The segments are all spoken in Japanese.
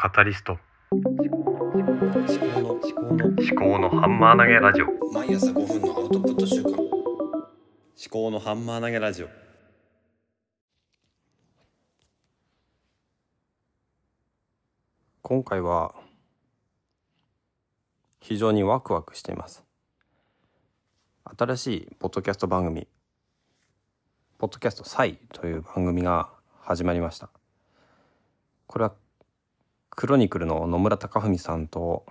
カタリスト。思考の思考の思考のハンマー投げラジオ。毎朝5分のアウトプット週間思考のハンマー投げラジオ。今回は非常にワクワクしています。新しいポッドキャスト番組。ポッドキャストサイという番組が始まりました。これはクロニクルの野村貴文さんと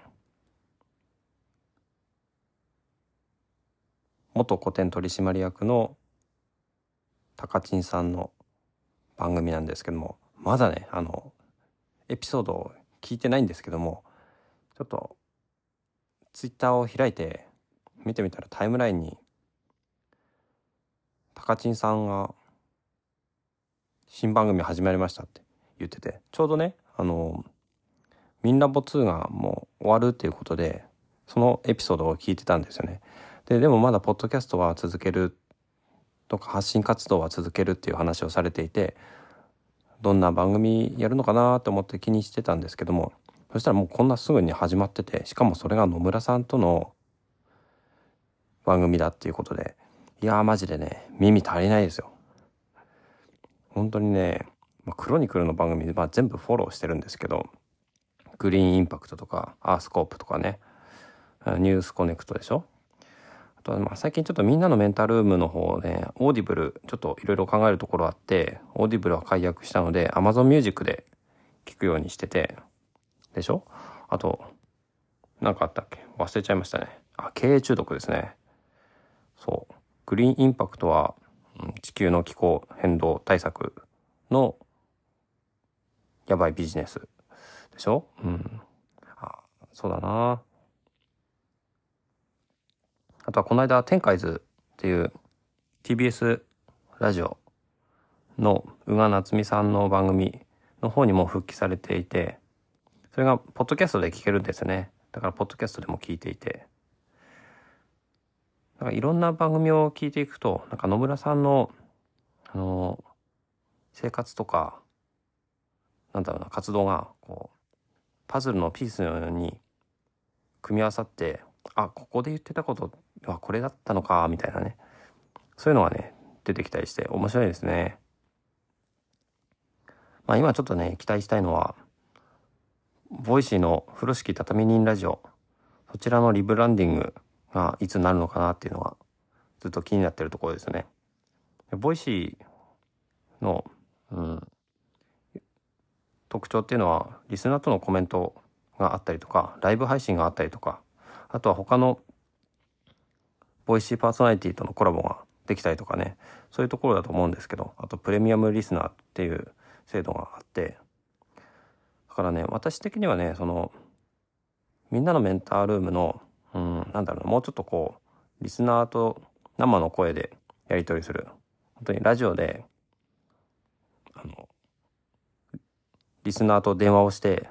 元古典取締役の高知さんの番組なんですけどもまだねあのエピソードを聞いてないんですけどもちょっとツイッターを開いて見てみたらタイムラインに高知さんが新番組始まりましたって言っててちょうどねあのミンラボ2がもう終わるっていうことでそのエピソードを聞いてたんですよね。ででもまだポッドキャストは続けるとか発信活動は続けるっていう話をされていてどんな番組やるのかなと思って気にしてたんですけどもそしたらもうこんなすぐに始まっててしかもそれが野村さんとの番組だっていうことでいやーマジでね耳足りないですよ。本当にね、まあ、クロニクルの番組、まあ、全部フォローしてるんですけどグリーンインパクトとかアースコープとかね。ニュースコネクトでしょ？あとは最近ちょっとみんなのメンタルルームの方ね Audible ちょっといろいろ考えるところあって Audible は解約したので Amazon Music で聞くようにしててでしょ？あと何かあったっけ？忘れちゃいましたね。あ経営中毒ですね。そう。グリーンインパクトは地球の気候変動対策のやばいビジネス。でしょ？うん。あそうだな。あとはこの間天海図っていう TBS ラジオの宇賀夏美さんの番組の方にも復帰されていてそれがポッドキャストで聞けるんですね。だからポッドキャストでも聞いていて。なんかいろんな番組を聞いていくとなんか野村さんのあの生活とかなんだろうな活動がこうパズルのピースのように組み合わさってあここで言ってたことはこれだったのかみたいなねそういうのがね出てきたりして面白いですね。まあ今ちょっとね期待したいのは Voicy の風呂敷畳人ラジオそちらのリブランディングがいつになるのかなっていうのがずっと気になってるところですね。 Voicy の、特徴っていうのはリスナーとのコメントがあったりとかライブ配信があったりとかあとは他のボイシーパーソナリティとのコラボができたりとかね。そういうところだと思うんですけどあとプレミアムリスナーっていう制度があってだからね私的にはねそのみんなのメンタールームのうんなんだろうもうちょっとこうリスナーと生の声でやり取りする。本当にラジオであのリスナーと電話をして、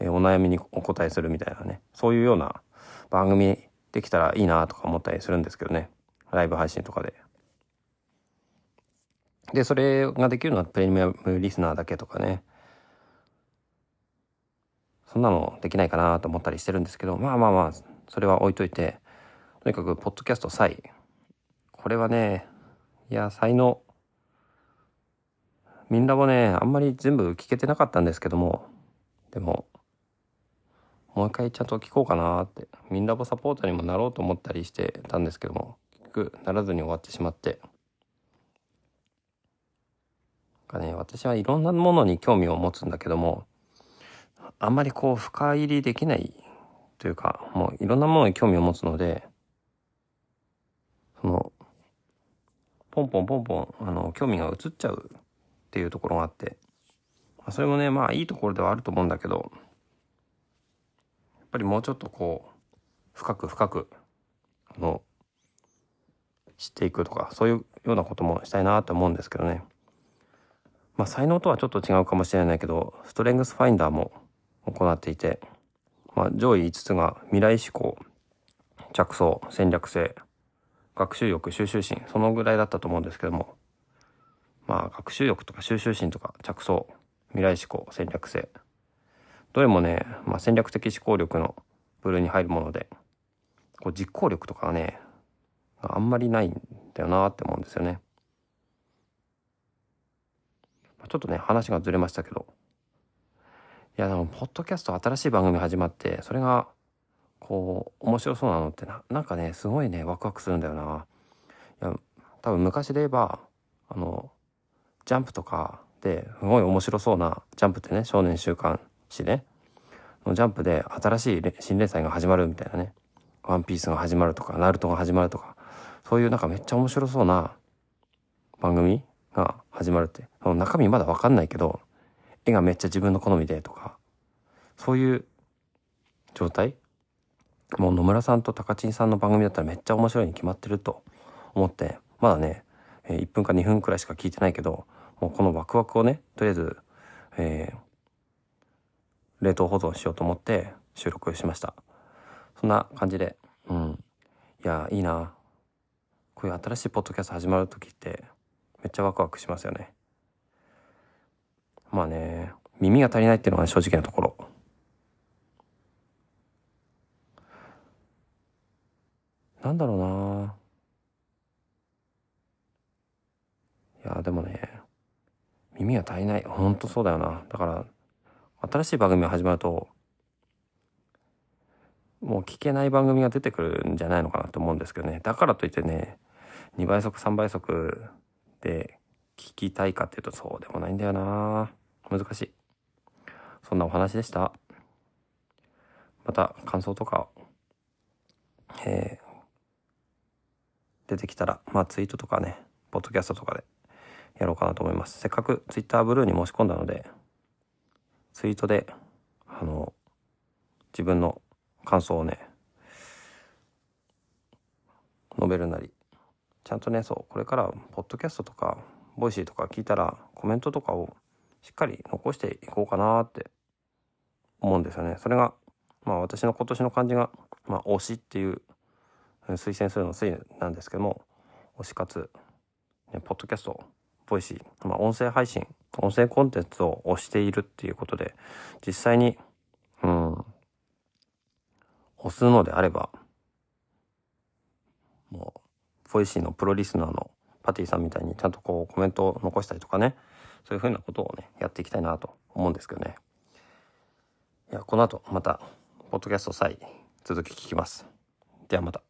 え、お悩みにお答えするみたいなね。そういうような番組できたらいいなとか思ったりするんですけどね。ライブ配信とかで。でそれができるのはプレミアムリスナーだけとかね。そんなのできないかなと思ったりしてるんですけどまあまあまあそれは置いといてとにかくポッドキャストサイこれはねいや才能みんなもねあんまり全部聞けてなかったんですけども。でももう一回ちゃんと聞こうかなって。みんなボサポーターにもなろうと思ったりしてたんですけども結局ならずに終わってしまって。かね私はいろんなものに興味を持つんだけどもあんまりこう深入りできないというかもういろんなものに興味を持つのでそのポンポンポンポンあの興味が移っちゃうっていうところがあって、それもね、まあいいところではあると思うんだけど、やっぱりもうちょっとこう、深く深く、あの、知っていくとか、そういうようなこともしたいなと思うんですけどね。まあ才能とはちょっと違うかもしれないけど、ストレングスファインダーも行っていて、まあ上位5つが未来志向、着想、戦略性、学習欲、収集心、そのぐらいだったと思うんですけども、あ学習欲とか収集心とか着想未来志向戦略性どれもね、まあ、戦略的思考力の部類に入るものでこう実行力とかがねあんまりないんだよなって思うんですよね。ちょっとね話がずれましたけどいやでもポッドキャスト新しい番組始まってそれがこう面白そうなのってななんかねすごいねワクワクするんだよな。いや多分昔で言えばあのジャンプとかですごい面白そうなジャンプってね少年週刊誌ね。のジャンプで新しい新連載が始まるみたいなね「ワンピースが始まるとか「ナルトが始まるとか。そういうなんかめっちゃ面白そうな番組が始まるって。その中身まだ分かんないけど絵がめっちゃ自分の好みでとか。そういう状態。もう野村さんと高知さんの番組だったらめっちゃ面白いに決まってると思って。まだね1分か2分くらいしか聞いてないけどもうこのワクワクをねとりあえず、えー、冷凍保存しようと思って収録しました。そんな感じでうん。いやいいな。こういう新しいポッドキャスト始まる時ってめっちゃワクワクしますよね。まあね耳が足りないっていうのが、ね、正直なところ。なんだろうな。いやでもね耳が足りない。ほんとそうだよな。だから新しい番組が始まるともう聞けない番組が出てくるんじゃないのかなと思うんですけどね。だからといってね2倍速3倍速で聞きたいかっていうとそうでもないんだよな。難しい。そんなお話でした。また感想とかえー、出てきたらまあツイートとかねポッドキャストとかでやろうかなと思います。せっかくツイッターブルーに申し込んだのでツイートであの自分の感想をね述べるなりちゃんとねそうこれからポッドキャストとか Voicy とか聞いたらコメントとかをしっかり残していこうかなって思うんですよね。それがまあ私の今年の漢字が、まあ、推しっていう推薦するの推なんですけども推し活、ね、ポッドキャスト Voicy、まあ、音声配信音声コンテンツを推しているっていうことで実際にうん推すのであればもう Voicy のプロリスナーのパティさんみたいにちゃんとこうコメントを残したりとかねそういうふうなことをねやっていきたいなと思うんですけどね。いやこの後またポッドキャスト SAI 続き聞きます。ではまた。